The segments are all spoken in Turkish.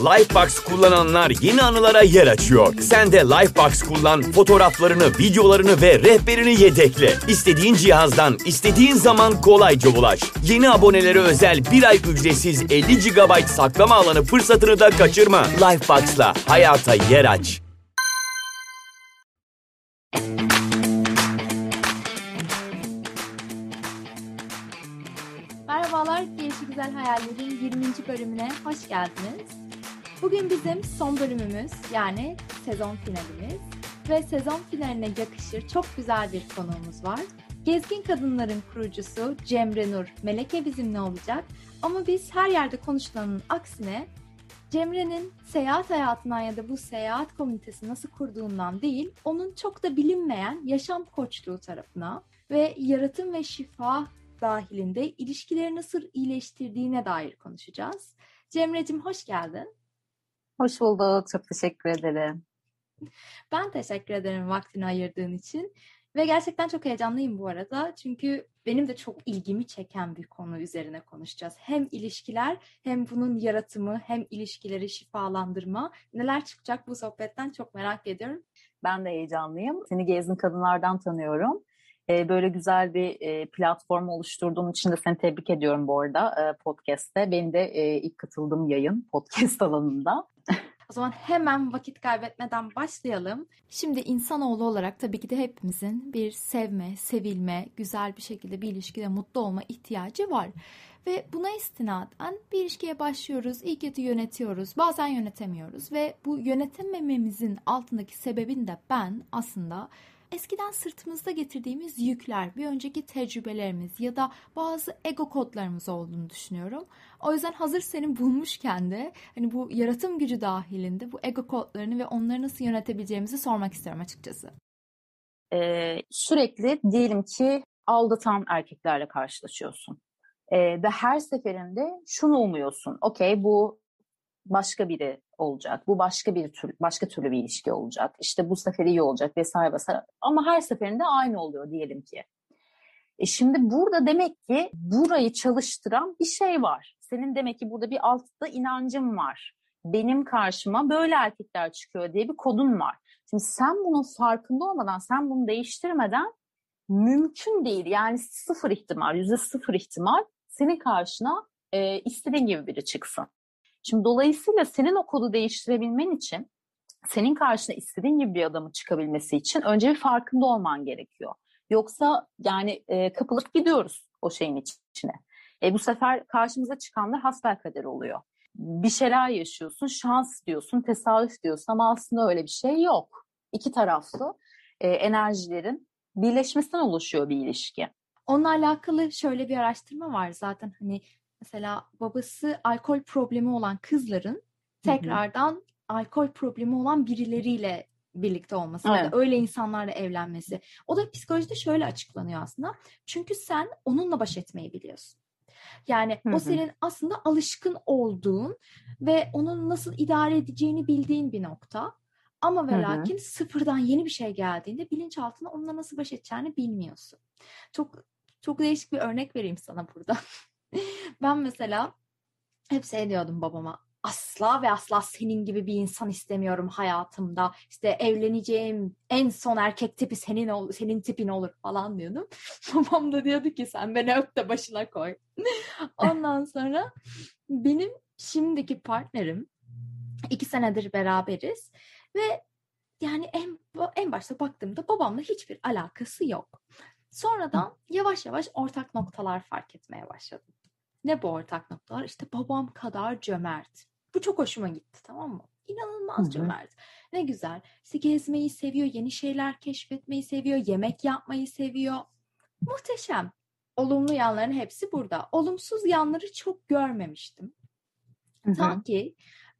Lifebox kullananlar yeni anılara yer açıyor. Sen de Lifebox kullan, fotoğraflarını, videolarını ve rehberini yedekle. İstediğin cihazdan, istediğin zaman kolayca ulaş. Yeni abonelere özel bir ay ücretsiz 50 GB saklama alanı fırsatını da kaçırma. Lifebox'la hayata yer aç. Merhabalar, Gelişi Güzel Hayallerin 20. bölümüne hoş geldiniz. Bugün bizim son bölümümüz yani sezon finalimiz ve sezon finaline yakışır çok güzel bir konuğumuz var. Gezgin Kadınların kurucusu Cemre Nur Meleke bizimle olacak ama biz her yerde konuşulanın aksine Cemre'nin seyahat hayatından ya da bu seyahat komünitesi nasıl kurduğundan değil, onun çok da bilinmeyen yaşam koçluğu tarafına ve yaratım ve şifa dahilinde ilişkileri nasıl iyileştirdiğine dair konuşacağız. Cemre'cim hoş geldin. Hoş bulduk. Çok teşekkür ederim. Ben teşekkür ederim vaktini ayırdığın için. Ve gerçekten çok heyecanlıyım bu arada. Çünkü benim de çok ilgimi çeken bir konu üzerine konuşacağız. Hem ilişkiler hem bunun yaratımı hem ilişkileri şifalandırma. Neler çıkacak bu sohbetten çok merak ediyorum. Ben de heyecanlıyım. Seni Gezgin Kadınlardan tanıyorum. Ee, böyle güzel bir e, platform oluşturduğun için de seni tebrik ediyorum bu arada e, podcast'te. Benim de e, ilk katıldığım yayın podcast alanında. O zaman hemen vakit kaybetmeden başlayalım. Şimdi insanoğlu olarak tabii ki de hepimizin bir sevme, sevilme, güzel bir şekilde bir ilişkide mutlu olma ihtiyacı var. Ve buna istinaden bir ilişkiye başlıyoruz, iyi kötü yönetiyoruz, bazen yönetemiyoruz ve bu yönetemememizin altındaki sebebin de ben aslında eskiden sırtımızda getirdiğimiz yükler, bir önceki tecrübelerimiz ya da bazı ego kodlarımız olduğunu düşünüyorum. O yüzden hazır seni bulmuşken de hani bu yaratım gücü dahilinde bu ego kodlarını ve onları nasıl yönetebileceğimizi sormak istiyorum açıkçası. Ee, sürekli diyelim ki aldatan erkeklerle karşılaşıyorsun. Ee, ve her seferinde şunu umuyorsun. Okey bu başka biri olacak. Bu başka bir tür, başka türlü bir ilişki olacak. İşte bu sefer iyi olacak vesaire vesaire. Ama her seferinde aynı oluyor diyelim ki. E şimdi burada demek ki burayı çalıştıran bir şey var. Senin demek ki burada bir altta inancın var. Benim karşıma böyle erkekler çıkıyor diye bir kodun var. Şimdi sen bunun farkında olmadan, sen bunu değiştirmeden mümkün değil. Yani sıfır ihtimal, yüzde sıfır ihtimal senin karşına e, istediğin gibi biri çıksın. Şimdi dolayısıyla senin o kodu değiştirebilmen için senin karşına istediğin gibi bir adamın çıkabilmesi için önce bir farkında olman gerekiyor. Yoksa yani e, kapılıp gidiyoruz o şeyin içine. E, bu sefer karşımıza çıkanlar hasbelkader oluyor. Bir şeyler yaşıyorsun, şans diyorsun, tesadüf diyorsun ama aslında öyle bir şey yok. İki taraflı e, enerjilerin birleşmesinden oluşuyor bir ilişki. Onunla alakalı şöyle bir araştırma var zaten hani mesela babası alkol problemi olan kızların tekrardan hı hı. alkol problemi olan birileriyle birlikte olması evet. ya da öyle insanlarla evlenmesi. O da psikolojide şöyle açıklanıyor aslında. Çünkü sen onunla baş etmeyi biliyorsun. Yani hı hı. o senin aslında alışkın olduğun ve onun nasıl idare edeceğini bildiğin bir nokta. Ama ve lakin sıfırdan yeni bir şey geldiğinde bilinçaltına onunla nasıl baş edeceğini bilmiyorsun. Çok çok değişik bir örnek vereyim sana burada. ben mesela hep şey diyordum babama asla ve asla senin gibi bir insan istemiyorum hayatımda. İşte evleneceğim en son erkek tipi senin ol, senin tipin olur falan diyordum. Babam da diyordu ki sen beni öp de başına koy. Ondan sonra benim şimdiki partnerim iki senedir beraberiz ve yani en en başta baktığımda babamla hiçbir alakası yok. Sonradan yavaş yavaş ortak noktalar fark etmeye başladım. Ne bu ortak noktalar? İşte babam kadar cömert. Bu çok hoşuma gitti tamam mı? İnanılmaz Hı-hı. cömert. Ne güzel. İşte gezmeyi seviyor, yeni şeyler keşfetmeyi seviyor, yemek yapmayı seviyor. Muhteşem. Olumlu yanların hepsi burada. Olumsuz yanları çok görmemiştim. Hı-hı. Ta ki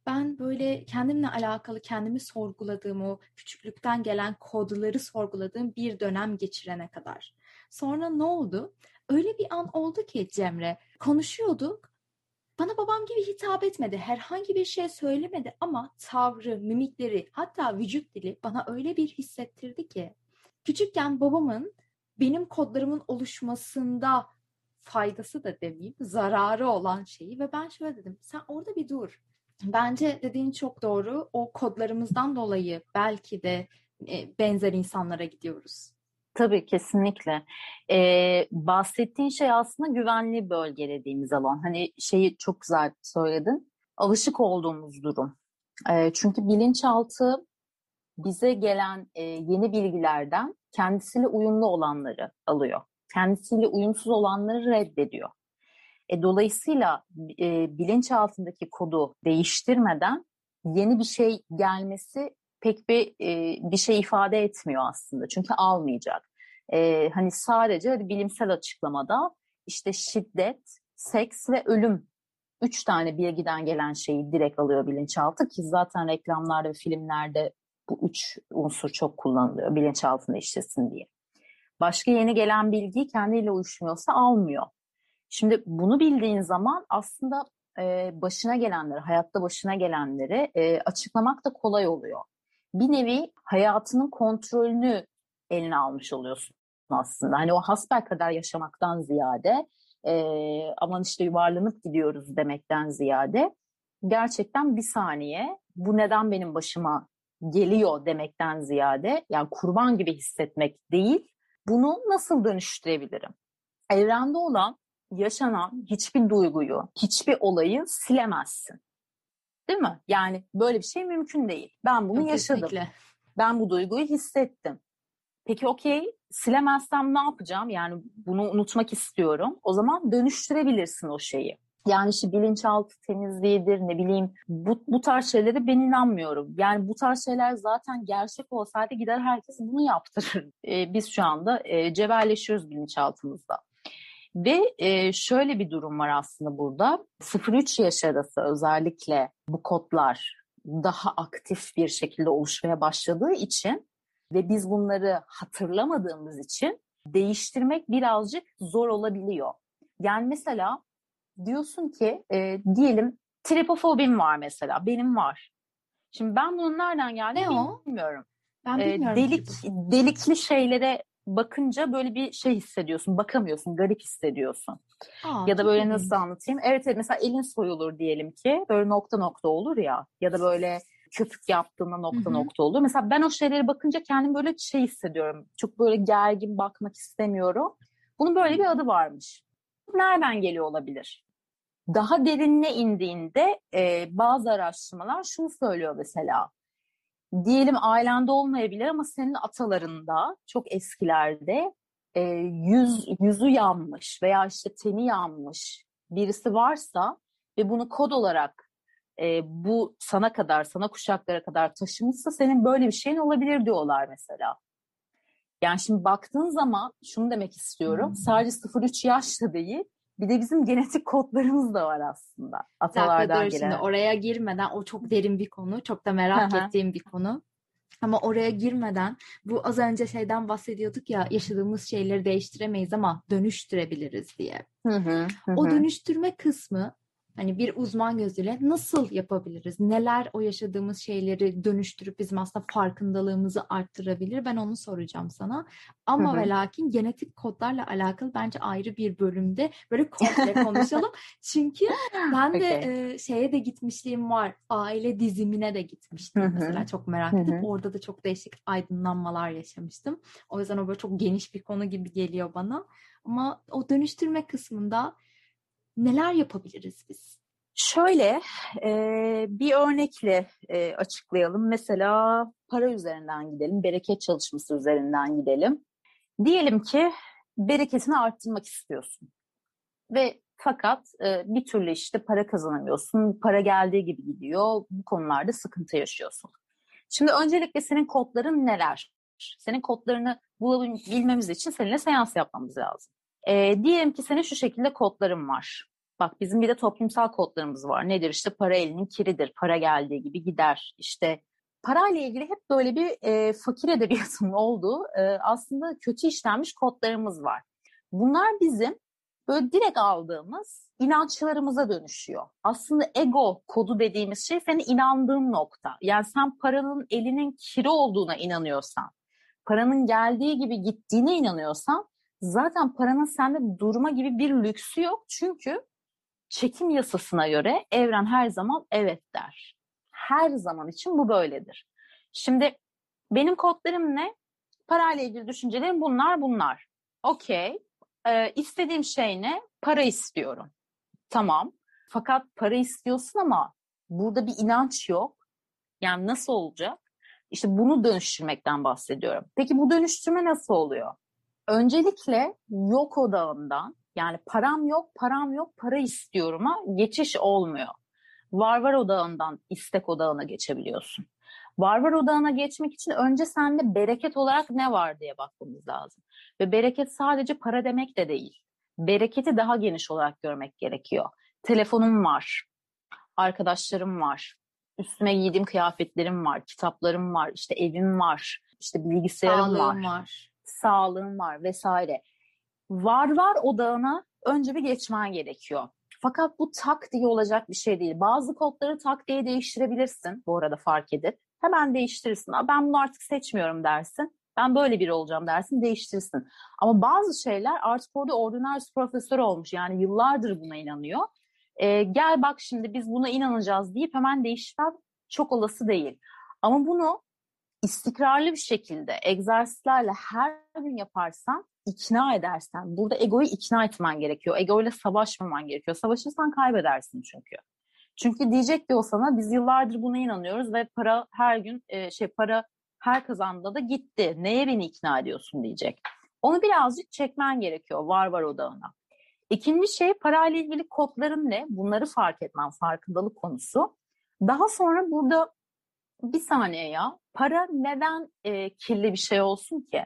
ben böyle kendimle alakalı kendimi sorguladığım o küçüklükten gelen kodları sorguladığım bir dönem geçirene kadar. Sonra ne oldu? Öyle bir an oldu ki Cemre konuşuyorduk. Bana babam gibi hitap etmedi. Herhangi bir şey söylemedi ama tavrı, mimikleri hatta vücut dili bana öyle bir hissettirdi ki. Küçükken babamın benim kodlarımın oluşmasında faydası da demeyeyim, zararı olan şeyi ve ben şöyle dedim. Sen orada bir dur. Bence dediğin çok doğru. O kodlarımızdan dolayı belki de e, benzer insanlara gidiyoruz. Tabii kesinlikle. Ee, bahsettiğin şey aslında güvenli bölge dediğimiz alan. Hani şeyi çok güzel söyledin. Alışık olduğumuz durum. Ee, çünkü bilinçaltı bize gelen e, yeni bilgilerden kendisiyle uyumlu olanları alıyor. Kendisiyle uyumsuz olanları reddediyor. E, dolayısıyla e, bilinçaltındaki kodu değiştirmeden yeni bir şey gelmesi pek bir e, bir şey ifade etmiyor aslında. Çünkü almayacak. E, hani sadece hadi bilimsel açıklamada işte şiddet, seks ve ölüm üç tane bilgiden gelen şeyi direkt alıyor bilinçaltı ki zaten reklamlarda ve filmlerde bu üç unsur çok kullanılıyor bilinçaltında işlesin diye. Başka yeni gelen bilgiyi kendiyle uyuşmuyorsa almıyor. Şimdi bunu bildiğin zaman aslında e, başına gelenleri, hayatta başına gelenleri e, açıklamak da kolay oluyor. Bir nevi hayatının kontrolünü eline almış oluyorsun aslında. Hani o hasbel kadar yaşamaktan ziyade e, aman işte yuvarlanıp gidiyoruz demekten ziyade gerçekten bir saniye bu neden benim başıma geliyor demekten ziyade yani kurban gibi hissetmek değil bunu nasıl dönüştürebilirim? Evrende olan yaşanan hiçbir duyguyu, hiçbir olayı silemezsin. Değil mi? Yani böyle bir şey mümkün değil. Ben bunu yaşadım. Kesinlikle. Ben bu duyguyu hissettim. Peki okey silemezsem ne yapacağım? Yani bunu unutmak istiyorum. O zaman dönüştürebilirsin o şeyi. Yani işte bilinçaltı temizliğidir ne bileyim bu, bu tarz şeylere ben inanmıyorum. Yani bu tarz şeyler zaten gerçek olsaydı gider herkes bunu yaptırır. Ee, biz şu anda e, cebelleşiyoruz bilinçaltımızda. Ve e, şöyle bir durum var aslında burada. 0-3 yaş arası özellikle bu kodlar daha aktif bir şekilde oluşmaya başladığı için ve biz bunları hatırlamadığımız için değiştirmek birazcık zor olabiliyor. Yani mesela diyorsun ki e, diyelim tripofobim var mesela benim var. Şimdi ben bunun nereden geldiğini bilmiyorum. Ben bilmiyorum. E, delik delikli şeylere bakınca böyle bir şey hissediyorsun, bakamıyorsun, garip hissediyorsun. Aa, ya da böyle nasıl anlatayım? Evet, evet mesela elin soyulur diyelim ki böyle nokta nokta olur ya ya da böyle köpük yaptığında nokta Hı-hı. nokta olur. Mesela ben o şeylere bakınca kendim böyle şey hissediyorum. Çok böyle gergin bakmak istemiyorum. Bunun böyle bir adı varmış. Nereden geliyor olabilir? Daha derinine indiğinde e, bazı araştırmalar şunu söylüyor mesela diyelim ailende olmayabilir ama senin atalarında çok eskilerde e, yüz yüzü yanmış veya işte teni yanmış birisi varsa ve bunu kod olarak e, bu sana kadar, sana kuşaklara kadar taşımışsa senin böyle bir şeyin olabilir diyorlar mesela. Yani şimdi baktığın zaman şunu demek istiyorum. Hmm. Sadece 0-3 yaşta değil, bir de bizim genetik kodlarımız da var aslında. Atalardan gelen. Şimdi oraya girmeden o çok derin bir konu. Çok da merak ettiğim bir konu. Ama oraya girmeden bu az önce şeyden bahsediyorduk ya yaşadığımız şeyleri değiştiremeyiz ama dönüştürebiliriz diye. Hı hı, hı. O dönüştürme kısmı hani bir uzman gözüyle nasıl yapabiliriz? Neler o yaşadığımız şeyleri dönüştürüp bizim aslında farkındalığımızı arttırabilir? Ben onu soracağım sana. Ama hı hı. ve lakin genetik kodlarla alakalı bence ayrı bir bölümde böyle komple konuşalım. Çünkü ben de okay. e, şeye de gitmişliğim var. Aile dizimine de gitmiştim hı hı. mesela çok merak hı. Orada da çok değişik aydınlanmalar yaşamıştım. O yüzden o böyle çok geniş bir konu gibi geliyor bana. Ama o dönüştürme kısmında neler yapabiliriz biz? Şöyle e, bir örnekle e, açıklayalım. Mesela para üzerinden gidelim, bereket çalışması üzerinden gidelim. Diyelim ki bereketini arttırmak istiyorsun ve fakat e, bir türlü işte para kazanamıyorsun, para geldiği gibi gidiyor, bu konularda sıkıntı yaşıyorsun. Şimdi öncelikle senin kodların neler? Senin kodlarını bulabilmemiz için seninle seans yapmamız lazım. E, diyelim ki senin şu şekilde kodların var. Bak bizim bir de toplumsal kodlarımız var. Nedir? İşte para elinin kiridir. Para geldiği gibi gider. İşte parayla ilgili hep böyle bir e, fakir edebiyatının olduğu e, aslında kötü işlenmiş kodlarımız var. Bunlar bizim böyle direkt aldığımız inançlarımıza dönüşüyor. Aslında ego kodu dediğimiz şey senin inandığın nokta. Yani sen paranın elinin kiri olduğuna inanıyorsan, paranın geldiği gibi gittiğine inanıyorsan zaten paranın sende durma gibi bir lüksü yok. Çünkü çekim yasasına göre evren her zaman evet der. Her zaman için bu böyledir. Şimdi benim kodlarım ne? Parayla ilgili düşüncelerim bunlar bunlar. Okey. Ee, istediğim şey ne? Para istiyorum. Tamam. Fakat para istiyorsun ama burada bir inanç yok. Yani nasıl olacak? İşte bunu dönüştürmekten bahsediyorum. Peki bu dönüştürme nasıl oluyor? Öncelikle yok odağından yani param yok, param yok, para istiyorum'a geçiş olmuyor. Var var odağından istek odağına geçebiliyorsun. Var var odağına geçmek için önce sende bereket olarak ne var diye bakmamız lazım. Ve bereket sadece para demek de değil. Bereketi daha geniş olarak görmek gerekiyor. Telefonum var, arkadaşlarım var, üstüme giydiğim kıyafetlerim var, kitaplarım var, işte evim var, işte bilgisayarım Sağlığım var, var. Sağlığım var vesaire. Var var odağına önce bir geçmen gerekiyor. Fakat bu tak diye olacak bir şey değil. Bazı kodları tak diye değiştirebilirsin bu arada fark edip. Hemen değiştirirsin. Ben bunu artık seçmiyorum dersin. Ben böyle biri olacağım dersin değiştirirsin. Ama bazı şeyler artık orada ordinarius profesör olmuş. Yani yıllardır buna inanıyor. Ee, gel bak şimdi biz buna inanacağız deyip hemen değişmem çok olası değil. Ama bunu istikrarlı bir şekilde egzersizlerle her gün yaparsan ikna edersen, burada egoyu ikna etmen gerekiyor. Egoyla savaşmaman gerekiyor. Savaşırsan kaybedersin çünkü. Çünkü diyecek ki o sana biz yıllardır buna inanıyoruz ve para her gün e, şey para her kazanda da gitti. Neye beni ikna ediyorsun diyecek. Onu birazcık çekmen gerekiyor var var odağına. İkinci şey parayla ilgili kodların ne? Bunları fark etmen farkındalık konusu. Daha sonra burada bir saniye ya para neden e, kirli bir şey olsun ki?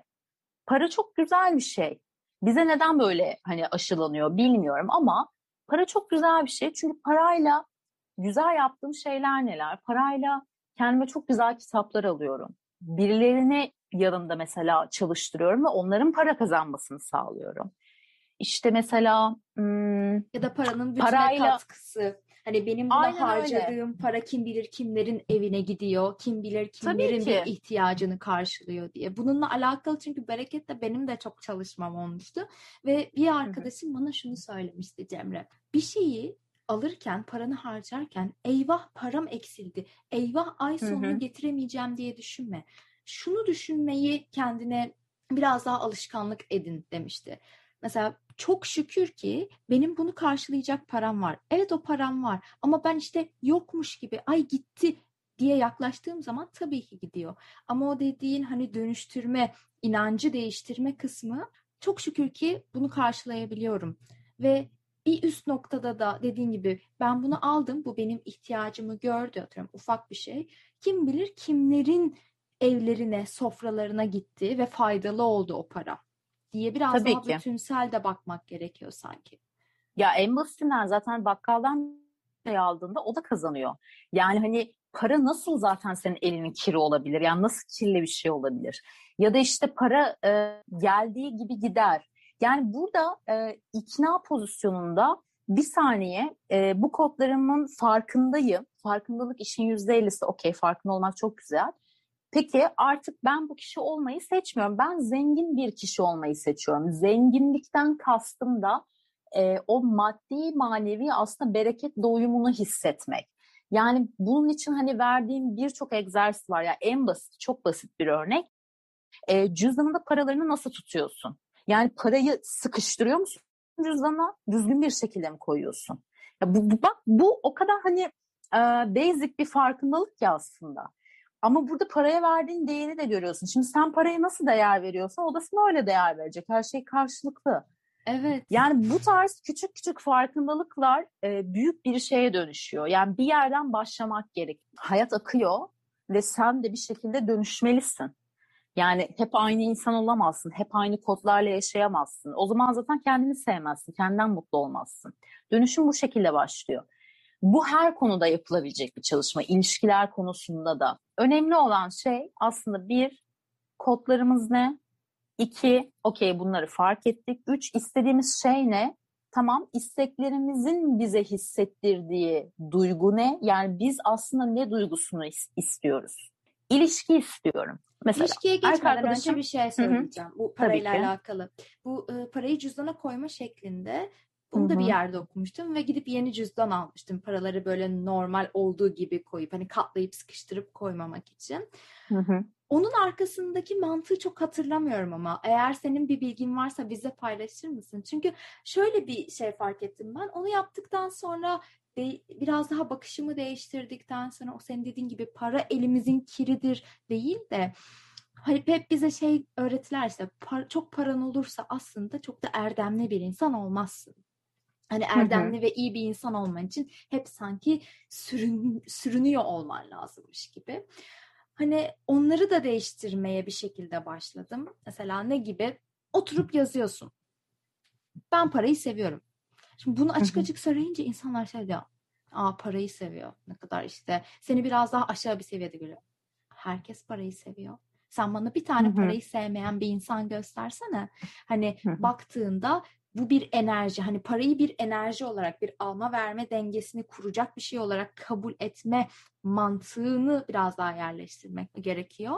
Para çok güzel bir şey. Bize neden böyle hani aşılanıyor bilmiyorum ama para çok güzel bir şey. Çünkü parayla güzel yaptığım şeyler neler? Parayla kendime çok güzel kitaplar alıyorum. Birilerini yanımda mesela çalıştırıyorum ve onların para kazanmasını sağlıyorum. İşte mesela hmm, Ya da paranın bütüne Parayla- katkısı. Hani benim buna Aynen öyle. harcadığım para kim bilir kimlerin evine gidiyor, kim bilir kimlerin ki. bir ihtiyacını karşılıyor diye. Bununla alakalı çünkü bereketle benim de çok çalışmam olmuştu. Ve bir arkadaşım bana şunu söylemişti Cemre. Bir şeyi alırken, paranı harcarken eyvah param eksildi, eyvah ay sonunu getiremeyeceğim diye düşünme. Şunu düşünmeyi kendine biraz daha alışkanlık edin demişti. Mesela çok şükür ki benim bunu karşılayacak param var. Evet o param var ama ben işte yokmuş gibi ay gitti diye yaklaştığım zaman tabii ki gidiyor. Ama o dediğin hani dönüştürme, inancı değiştirme kısmı çok şükür ki bunu karşılayabiliyorum. Ve bir üst noktada da dediğin gibi ben bunu aldım, bu benim ihtiyacımı gördü atıyorum ufak bir şey. Kim bilir kimlerin evlerine, sofralarına gitti ve faydalı oldu o para diye biraz Tabii daha ki. bütünsel de bakmak gerekiyor sanki. Ya en basitinden zaten bakkaldan şey aldığında o da kazanıyor. Yani hani para nasıl zaten senin elinin kiri olabilir? Yani nasıl kirli bir şey olabilir? Ya da işte para e, geldiği gibi gider. Yani burada e, ikna pozisyonunda bir saniye e, bu kodlarımın farkındayım. Farkındalık işin yüzde ellisi okey farkında olmak çok güzel. Peki artık ben bu kişi olmayı seçmiyorum. Ben zengin bir kişi olmayı seçiyorum. Zenginlikten kastım da e, o maddi manevi aslında bereket doyumunu hissetmek. Yani bunun için hani verdiğim birçok egzersiz var. Ya en basit, çok basit bir örnek. E, cüzdanında paralarını nasıl tutuyorsun? Yani parayı sıkıştırıyor musun cüzdana? Düzgün bir şekilde mi koyuyorsun? Ya bu, bu- bak bu o kadar hani e, basic bir farkındalık ya aslında. Ama burada paraya verdiğin değeri de görüyorsun. Şimdi sen paraya nasıl değer veriyorsan o da sana öyle değer verecek. Her şey karşılıklı. Evet. Yani bu tarz küçük küçük farkındalıklar e, büyük bir şeye dönüşüyor. Yani bir yerden başlamak gerek. Hayat akıyor ve sen de bir şekilde dönüşmelisin. Yani hep aynı insan olamazsın. Hep aynı kodlarla yaşayamazsın. O zaman zaten kendini sevmezsin. Kendinden mutlu olmazsın. Dönüşüm bu şekilde başlıyor. Bu her konuda yapılabilecek bir çalışma. İlişkiler konusunda da. Önemli olan şey aslında bir, kodlarımız ne? İki, okey bunları fark ettik. Üç, istediğimiz şey ne? Tamam, isteklerimizin bize hissettirdiği duygu ne? Yani biz aslında ne duygusunu is- istiyoruz? İlişki istiyorum. Mesela İlişkiye geçmeden önce arkadaşım- bir şey söyleyeceğim. Bu Tabii parayla alakalı. Bu e, parayı cüzdana koyma şeklinde Bunu da bir yerde okumuştum ve gidip yeni cüzdan almıştım. Paraları böyle normal olduğu gibi koyup hani katlayıp sıkıştırıp koymamak için. Onun arkasındaki mantığı çok hatırlamıyorum ama eğer senin bir bilgin varsa bize paylaşır mısın? Çünkü şöyle bir şey fark ettim ben. Onu yaptıktan sonra de, biraz daha bakışımı değiştirdikten sonra o senin dediğin gibi para elimizin kiridir değil de hani hep bize şey öğretiler işte par- çok paran olursa aslında çok da erdemli bir insan olmazsın. Hani hı. erdemli ve iyi bir insan olman için hep sanki sürün, sürünüyor olman lazımmış gibi. Hani onları da değiştirmeye bir şekilde başladım. Mesela ne gibi? Oturup yazıyorsun. Ben parayı seviyorum. Şimdi bunu açık hı. açık söyleyince insanlar şey diyor. Aa parayı seviyor. Ne kadar işte seni biraz daha aşağı bir seviyede görüyor. Herkes parayı seviyor. Sen bana bir tane Hı hı. parayı sevmeyen bir insan göstersene. Hani Hı hı. baktığında bu bir enerji. Hani parayı bir enerji olarak bir alma verme dengesini kuracak bir şey olarak kabul etme mantığını biraz daha yerleştirmek gerekiyor.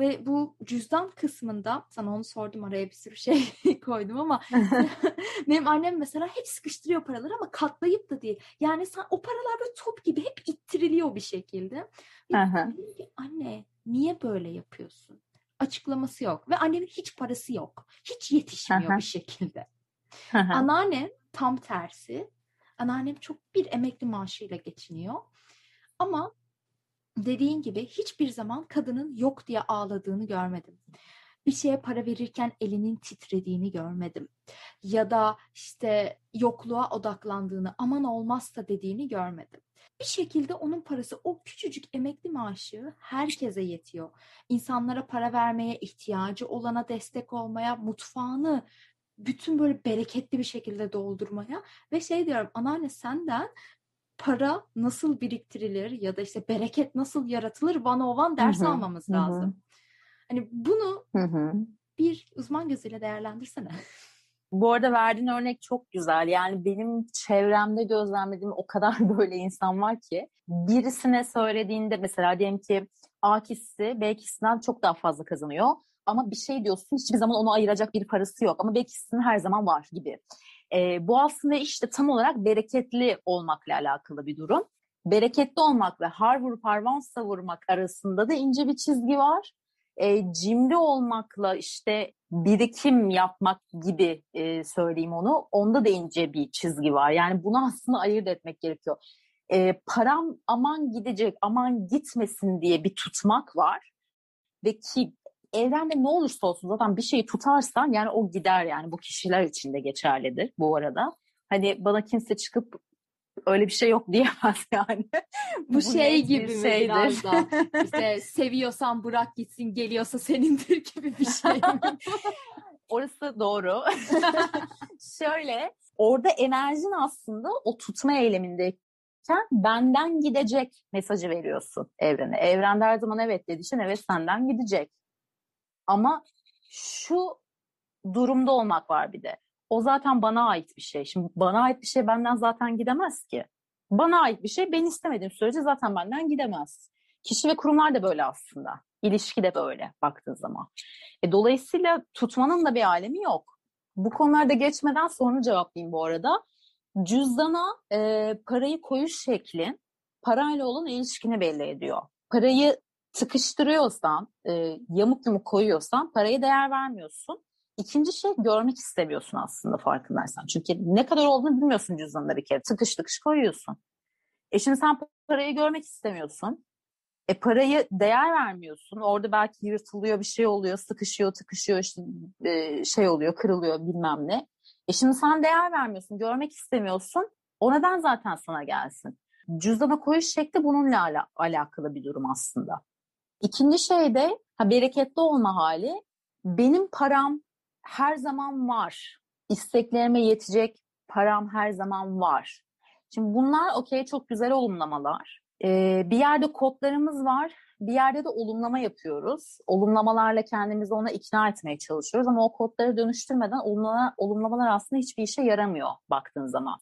Ve bu cüzdan kısmında sana onu sordum araya bir sürü şey koydum ama benim annem mesela hep sıkıştırıyor paraları ama katlayıp da değil. Yani sen o paralar böyle top gibi hep ittiriliyor bir şekilde. Ki, anne niye böyle yapıyorsun? Açıklaması yok ve annemin hiç parası yok. Hiç yetişmiyor bir şekilde. Anneannem tam tersi. Anneannem çok bir emekli maaşıyla geçiniyor. Ama dediğin gibi hiçbir zaman kadının yok diye ağladığını görmedim. Bir şeye para verirken elinin titrediğini görmedim. Ya da işte yokluğa odaklandığını, aman olmazsa dediğini görmedim. Bir şekilde onun parası, o küçücük emekli maaşı herkese yetiyor. İnsanlara para vermeye, ihtiyacı olana destek olmaya, mutfağını bütün böyle bereketli bir şekilde doldurmaya ve şey diyorum anneanne senden para nasıl biriktirilir ya da işte bereket nasıl yaratılır one on one ders almamız lazım. Hani bunu bir uzman gözüyle değerlendirsene. Bu arada verdiğin örnek çok güzel. Yani benim çevremde gözlemlediğim o kadar böyle insan var ki birisine söylediğinde mesela diyelim ki A kişisi B kişisinden çok daha fazla kazanıyor. Ama bir şey diyorsun hiçbir zaman onu ayıracak bir parası yok. Ama B kişisinin her zaman var gibi. Ee, bu aslında işte tam olarak bereketli olmakla alakalı bir durum. Bereketli olmak ve har vurup harvan savurmak arasında da ince bir çizgi var. Ee, cimri olmakla işte birikim yapmak gibi e, söyleyeyim onu. Onda da ince bir çizgi var. Yani bunu aslında ayırt etmek gerekiyor. Ee, param aman gidecek, aman gitmesin diye bir tutmak var. Ve ki evrende ne olursa olsun zaten bir şeyi tutarsan yani o gider yani bu kişiler için de geçerlidir bu arada. Hani bana kimse çıkıp öyle bir şey yok diyemez yani. Bu, şey net bir gibi mi şeydir. biraz da işte seviyorsan bırak gitsin geliyorsa senindir gibi bir şey mi? Orası doğru. Şöyle, orada enerjin aslında o tutma eylemindeyken benden gidecek mesajı veriyorsun evrene. Evren her zaman evet dediği için evet senden gidecek. Ama şu durumda olmak var bir de. O zaten bana ait bir şey. Şimdi bana ait bir şey benden zaten gidemez ki. Bana ait bir şey ben istemediğim sürece zaten benden gidemez. Kişi ve kurumlar da böyle aslında. İlişki de böyle baktığın zaman. E, dolayısıyla tutmanın da bir alemi yok. Bu konularda geçmeden sonra cevaplayayım bu arada. Cüzdana e, parayı koyuş şeklin parayla olan ilişkini belli ediyor. Parayı tıkıştırıyorsan, e, yamuk yumuk koyuyorsan paraya değer vermiyorsun. İkinci şey görmek istemiyorsun aslında farkındaysan. Çünkü ne kadar olduğunu bilmiyorsun cüzdanında bir kere. Tıkış tıkış koyuyorsun. E şimdi sen parayı görmek istemiyorsun. E parayı değer vermiyorsun. Orada belki yırtılıyor bir şey oluyor, sıkışıyor, tıkışıyor, işte e, şey oluyor, kırılıyor bilmem ne. E şimdi sen değer vermiyorsun, görmek istemiyorsun. O neden zaten sana gelsin? Cüzdana koyuş şekli bununla ala- alakalı bir durum aslında. İkinci şey de ha, bereketli olma hali. Benim param her zaman var. İsteklerime yetecek param her zaman var. Şimdi bunlar okey çok güzel olumlamalar. Ee, bir yerde kodlarımız var, bir yerde de olumlama yapıyoruz. Olumlamalarla kendimizi ona ikna etmeye çalışıyoruz ama o kodları dönüştürmeden olumlama, olumlamalar aslında hiçbir işe yaramıyor baktığın zaman.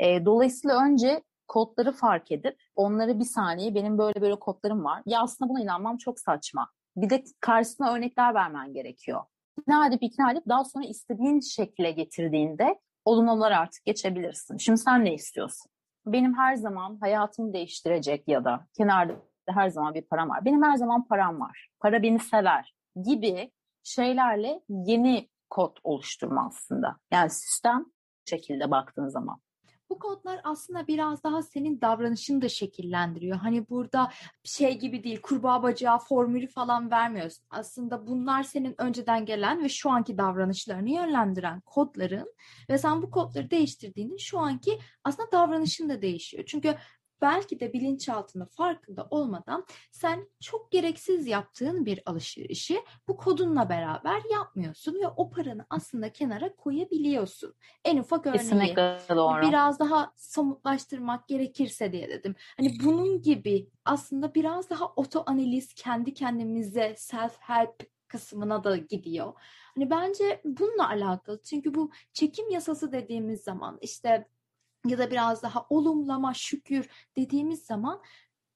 Ee, dolayısıyla önce kodları fark edip onları bir saniye benim böyle böyle kodlarım var. Ya aslında buna inanmam çok saçma. Bir de karşısına örnekler vermen gerekiyor. İkna edip ikna edip daha sonra istediğin şekle getirdiğinde olumlamalar artık geçebilirsin. Şimdi sen ne istiyorsun? Benim her zaman hayatımı değiştirecek ya da kenarda her zaman bir param var. Benim her zaman param var. Para beni sever gibi şeylerle yeni kod oluşturma aslında. Yani sistem şekilde baktığın zaman. Bu kodlar aslında biraz daha senin davranışını da şekillendiriyor. Hani burada şey gibi değil, kurbağa bacağı formülü falan vermiyorsun. Aslında bunlar senin önceden gelen ve şu anki davranışlarını yönlendiren kodların ve sen bu kodları değiştirdiğinde şu anki aslında davranışın da değişiyor. Çünkü belki de bilinçaltında farkında olmadan sen çok gereksiz yaptığın bir alışverişi bu kodunla beraber yapmıyorsun ve o paranı aslında kenara koyabiliyorsun. En ufak örneği. Kesinlikle doğru. Biraz daha somutlaştırmak gerekirse diye dedim. Hani bunun gibi aslında biraz daha oto analiz kendi kendimize self help kısmına da gidiyor. Hani bence bununla alakalı. Çünkü bu çekim yasası dediğimiz zaman işte ya da biraz daha olumlama, şükür dediğimiz zaman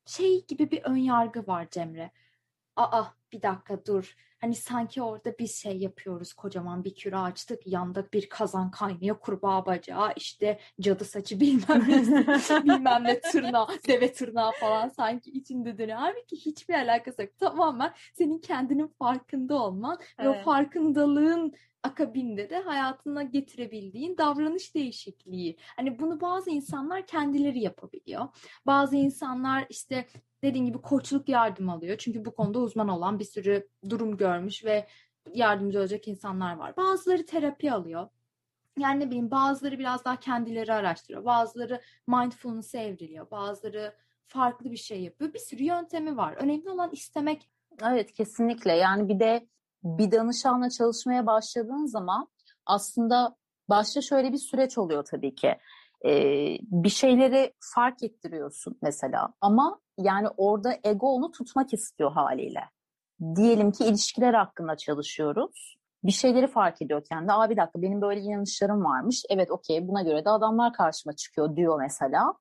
şey gibi bir ön yargı var Cemre. Aa bir dakika dur. Hani sanki orada bir şey yapıyoruz. Kocaman bir küre açtık. Yanda bir kazan kaynıyor. Kurbağa bacağı işte cadı saçı bilmem ne bilmem ne tırnağı, deve tırnağı falan sanki içinde dönüyor. Halbuki hiçbir alakası yok. Tamamen senin kendinin farkında olman evet. ve o farkındalığın akabinde de hayatına getirebildiğin davranış değişikliği. Hani bunu bazı insanlar kendileri yapabiliyor. Bazı insanlar işte dediğin gibi koçluk yardım alıyor. Çünkü bu konuda uzman olan bir sürü durum görmüş ve yardımcı olacak insanlar var. Bazıları terapi alıyor. Yani ne bileyim bazıları biraz daha kendileri araştırıyor. Bazıları mindfulness'e evriliyor. Bazıları farklı bir şey yapıyor. Bir sürü yöntemi var. Önemli olan istemek. Evet kesinlikle. Yani bir de bir danışanla çalışmaya başladığın zaman aslında başta şöyle bir süreç oluyor tabii ki. Ee, bir şeyleri fark ettiriyorsun mesela ama yani orada ego onu tutmak istiyor haliyle. Diyelim ki ilişkiler hakkında çalışıyoruz. Bir şeyleri fark ediyor kendi. Aa bir dakika benim böyle inanışlarım varmış. Evet okey buna göre de adamlar karşıma çıkıyor diyor mesela.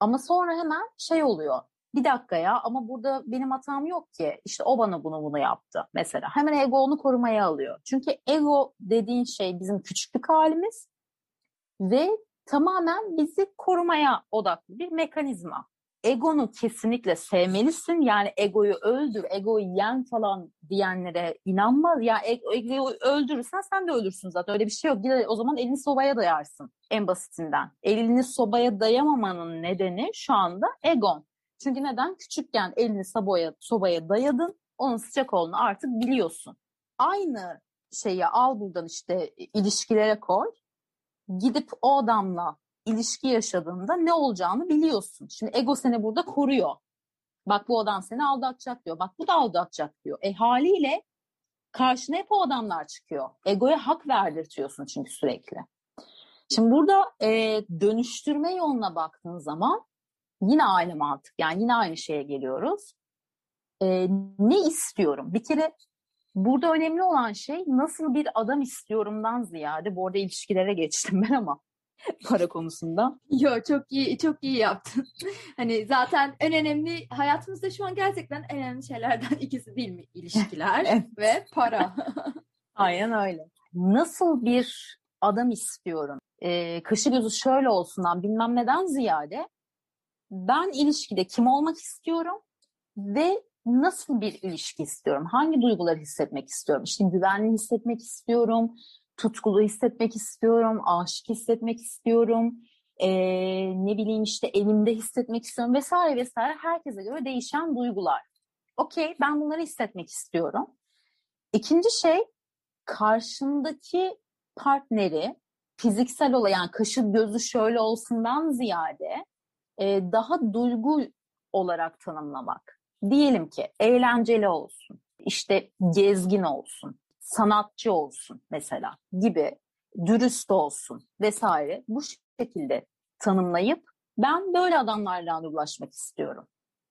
Ama sonra hemen şey oluyor bir dakika ya ama burada benim hatam yok ki. İşte o bana bunu bunu yaptı mesela. Hemen ego onu korumaya alıyor. Çünkü ego dediğin şey bizim küçüklük halimiz ve tamamen bizi korumaya odaklı bir mekanizma. Egonu kesinlikle sevmelisin. Yani egoyu öldür, egoyu yen falan diyenlere inanmaz. Ya yani egoyu öldürürsen sen de ölürsün zaten. Öyle bir şey yok. O zaman elini sobaya dayarsın en basitinden. Elini sobaya dayamamanın nedeni şu anda egon. Çünkü neden? Küçükken elini sobaya, sobaya dayadın. Onun sıcak olduğunu artık biliyorsun. Aynı şeyi al buradan işte ilişkilere koy. Gidip o adamla ilişki yaşadığında ne olacağını biliyorsun. Şimdi ego seni burada koruyor. Bak bu adam seni aldatacak diyor. Bak bu da aldatacak diyor. E haliyle karşına hep o adamlar çıkıyor. Egoya hak verdirtiyorsun çünkü sürekli. Şimdi burada e, dönüştürme yoluna baktığın zaman Yine aynı mantık yani yine aynı şeye geliyoruz. Ee, ne istiyorum? Bir kere burada önemli olan şey nasıl bir adam istiyorumdan ziyade bu arada ilişkilere geçtim ben ama para konusunda. Yo çok iyi çok iyi yaptın. hani zaten en önemli hayatımızda şu an gerçekten en önemli şeylerden ikisi değil mi? İlişkiler evet. ve para. Aynen öyle. Nasıl bir adam istiyorum? Ee, kaşı gözü şöyle olsundan bilmem neden ziyade ben ilişkide kim olmak istiyorum ve nasıl bir ilişki istiyorum? Hangi duyguları hissetmek istiyorum? İşte güvenli hissetmek istiyorum, tutkulu hissetmek istiyorum, aşık hissetmek istiyorum, ee, ne bileyim işte elimde hissetmek istiyorum vesaire vesaire herkese göre değişen duygular. Okey ben bunları hissetmek istiyorum. İkinci şey karşımdaki partneri fiziksel olarak yani kaşı gözü şöyle olsundan ziyade e, daha duygu olarak tanımlamak. Diyelim ki eğlenceli olsun, işte gezgin olsun, sanatçı olsun mesela gibi, dürüst olsun vesaire bu şekilde tanımlayıp Ben böyle adamlarla randevulaşmak istiyorum.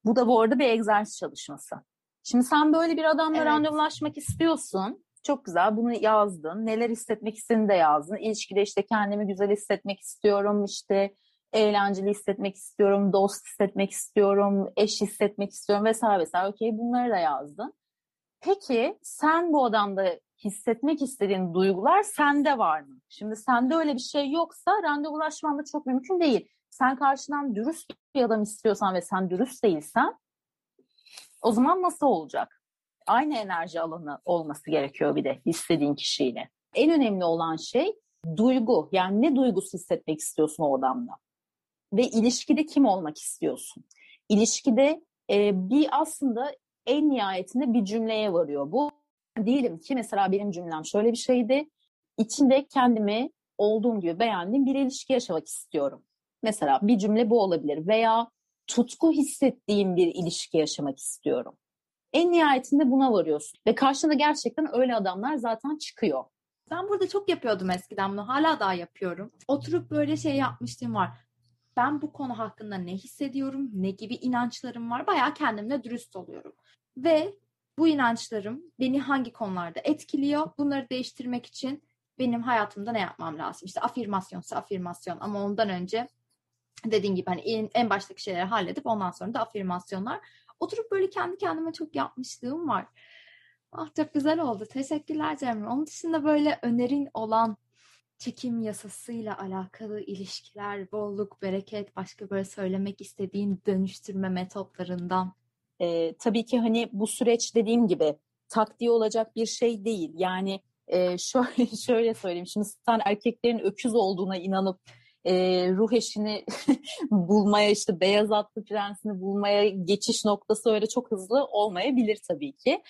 Bu da bu arada bir egzersiz çalışması. Şimdi sen böyle bir adamla evet. randevulaşmak istiyorsun. Çok güzel bunu yazdın. Neler hissetmek istediğini de yazdın. İlişkide işte kendimi güzel hissetmek istiyorum. İşte eğlenceli hissetmek istiyorum. Dost hissetmek istiyorum. Eş hissetmek istiyorum vesaire vesaire. Okey bunları da yazdın. Peki sen bu adamda hissetmek istediğin duygular sende var mı? Şimdi sende öyle bir şey yoksa randevulaşman da çok mümkün değil. Sen karşıdan dürüst bir adam istiyorsan ve sen dürüst değilsen o zaman nasıl olacak? Aynı enerji alanı olması gerekiyor bir de istediğin kişiyle. En önemli olan şey duygu. Yani ne duygusu hissetmek istiyorsun o adamla? Ve ilişkide kim olmak istiyorsun? İlişkide e, bir aslında en nihayetinde bir cümleye varıyor bu. Diyelim ki mesela benim cümlem şöyle bir şeydi. İçinde kendimi olduğum gibi beğendiğim bir ilişki yaşamak istiyorum. Mesela bir cümle bu olabilir veya tutku hissettiğim bir ilişki yaşamak istiyorum. En nihayetinde buna varıyorsun. Ve karşında gerçekten öyle adamlar zaten çıkıyor. Ben burada çok yapıyordum eskiden bunu. Hala daha yapıyorum. Oturup böyle şey yapmıştım var. Ben bu konu hakkında ne hissediyorum, ne gibi inançlarım var. Bayağı kendimle dürüst oluyorum. Ve bu inançlarım beni hangi konularda etkiliyor? Bunları değiştirmek için benim hayatımda ne yapmam lazım? İşte afirmasyonsa afirmasyon ama ondan önce dediğin gibi hani en, en baştaki şeyleri halledip ondan sonra da afirmasyonlar. Oturup böyle kendi kendime çok yapmışlığım var. Ah çok güzel oldu. Teşekkürler Cemre. Onun dışında böyle önerin olan çekim yasasıyla alakalı ilişkiler, bolluk, bereket, başka böyle söylemek istediğin dönüştürme metotlarından e, tabii ki hani bu süreç dediğim gibi taktiği olacak bir şey değil. Yani e, şöyle şöyle söyleyeyim. Şimdi sen erkeklerin öküz olduğuna inanıp e, ruh eşini bulmaya işte beyaz atlı prensini bulmaya geçiş noktası öyle çok hızlı olmayabilir tabii ki.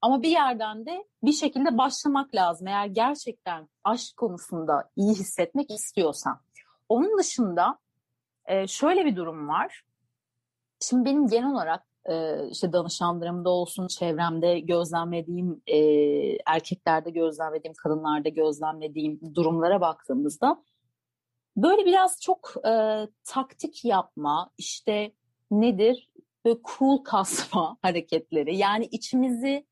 Ama bir yerden de bir şekilde başlamak lazım eğer gerçekten aşk konusunda iyi hissetmek istiyorsan. Onun dışında e, şöyle bir durum var. Şimdi benim genel olarak e, işte danışanlarımda olsun, çevremde gözlemlediğim, e, erkeklerde gözlemlediğim, kadınlarda gözlemlediğim durumlara baktığımızda böyle biraz çok taktik yapma, işte nedir? Böyle cool kasma hareketleri. Yani içimizi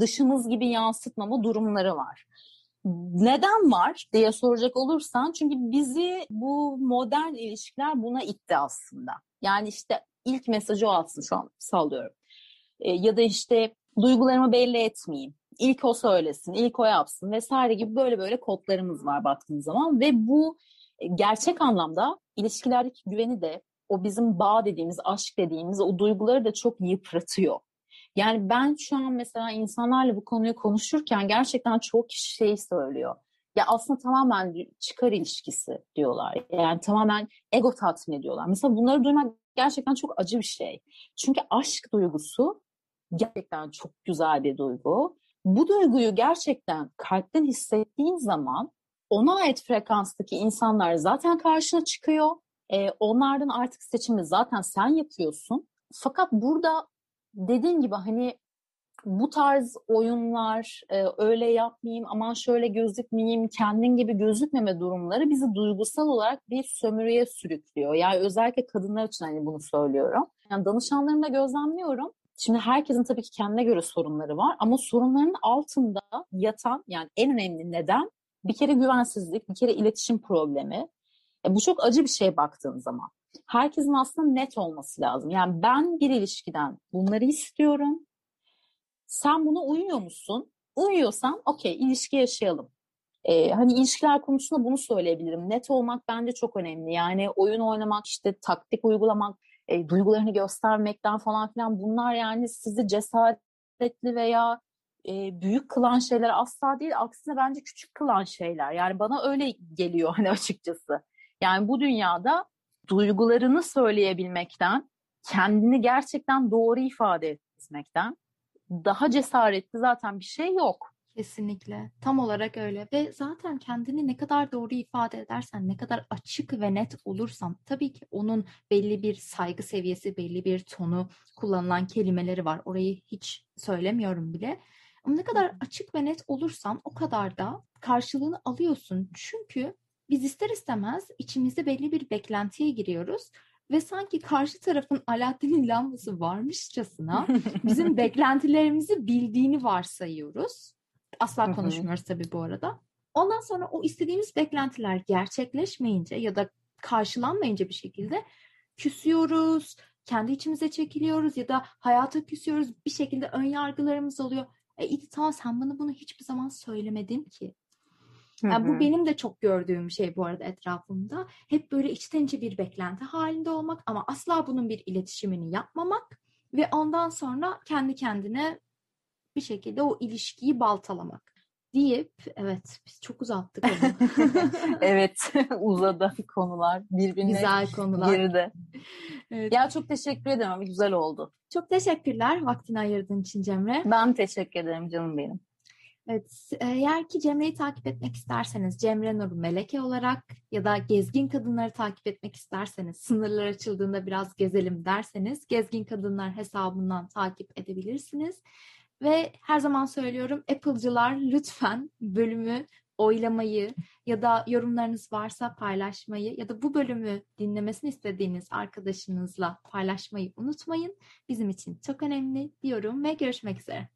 dışımız gibi yansıtmama durumları var. Neden var diye soracak olursan çünkü bizi bu modern ilişkiler buna itti aslında. Yani işte ilk mesajı o atsın şu an sallıyorum. E, ya da işte duygularımı belli etmeyeyim. İlk o söylesin, ilk o yapsın vesaire gibi böyle böyle kodlarımız var baktığın zaman ve bu e, gerçek anlamda ilişkilerdeki güveni de o bizim bağ dediğimiz, aşk dediğimiz o duyguları da çok yıpratıyor. Yani ben şu an mesela insanlarla bu konuyu konuşurken gerçekten çok kişi şey söylüyor. Ya aslında tamamen çıkar ilişkisi diyorlar. Yani tamamen ego tatmin ediyorlar. Mesela bunları duymak gerçekten çok acı bir şey. Çünkü aşk duygusu gerçekten çok güzel bir duygu. Bu duyguyu gerçekten kalpten hissettiğin zaman ona ait frekanstaki insanlar zaten karşına çıkıyor. Ee, onlardan artık seçimi zaten sen yapıyorsun. Fakat burada dediğin gibi hani bu tarz oyunlar e, öyle yapmayayım aman şöyle gözükmeyeyim kendin gibi gözükmeme durumları bizi duygusal olarak bir sömürüye sürüklüyor. Yani özellikle kadınlar için hani bunu söylüyorum. Yani danışanlarımda gözlemliyorum. Şimdi herkesin tabii ki kendine göre sorunları var ama sorunların altında yatan yani en önemli neden bir kere güvensizlik, bir kere iletişim problemi. E, bu çok acı bir şey baktığın zaman. Herkesin aslında net olması lazım. Yani ben bir ilişkiden bunları istiyorum sen buna uyuyor musun? Uyuyorsan okey ilişki yaşayalım. Ee, hani ilişkiler konusunda bunu söyleyebilirim. Net olmak bence çok önemli. Yani oyun oynamak, işte taktik uygulamak, e, duygularını göstermekten falan filan bunlar yani sizi cesaretli veya e, büyük kılan şeyler asla değil. Aksine bence küçük kılan şeyler. Yani bana öyle geliyor hani açıkçası. Yani bu dünyada duygularını söyleyebilmekten, kendini gerçekten doğru ifade etmekten daha cesaretli zaten bir şey yok. Kesinlikle. Tam olarak öyle. Ve zaten kendini ne kadar doğru ifade edersen, ne kadar açık ve net olursan, tabii ki onun belli bir saygı seviyesi, belli bir tonu, kullanılan kelimeleri var. Orayı hiç söylemiyorum bile. Ama ne kadar açık ve net olursan o kadar da karşılığını alıyorsun. Çünkü biz ister istemez içimizde belli bir beklentiye giriyoruz ve sanki karşı tarafın Alaaddin'in lambası varmışçasına bizim beklentilerimizi bildiğini varsayıyoruz. Asla konuşmuyoruz tabii bu arada. Ondan sonra o istediğimiz beklentiler gerçekleşmeyince ya da karşılanmayınca bir şekilde küsüyoruz, kendi içimize çekiliyoruz ya da hayata küsüyoruz. Bir şekilde ön yargılarımız oluyor. E iyi tamam sen bana bunu hiçbir zaman söylemedin ki. Yani bu benim de çok gördüğüm şey bu arada etrafımda. Hep böyle içten içe bir beklenti halinde olmak ama asla bunun bir iletişimini yapmamak ve ondan sonra kendi kendine bir şekilde o ilişkiyi baltalamak deyip evet biz çok uzattık onu. evet uzadı konular birbirine Güzel konular. girdi. Evet. Ya çok teşekkür ederim. Güzel oldu. Çok teşekkürler vaktini ayırdığın için Cemre. Ben teşekkür ederim canım benim. Evet, eğer ki Cemre'yi takip etmek isterseniz Cemre Nur Meleke olarak ya da Gezgin Kadınları takip etmek isterseniz sınırlar açıldığında biraz gezelim derseniz Gezgin Kadınlar hesabından takip edebilirsiniz. Ve her zaman söylüyorum Apple'cılar lütfen bölümü oylamayı ya da yorumlarınız varsa paylaşmayı ya da bu bölümü dinlemesini istediğiniz arkadaşınızla paylaşmayı unutmayın. Bizim için çok önemli diyorum ve görüşmek üzere.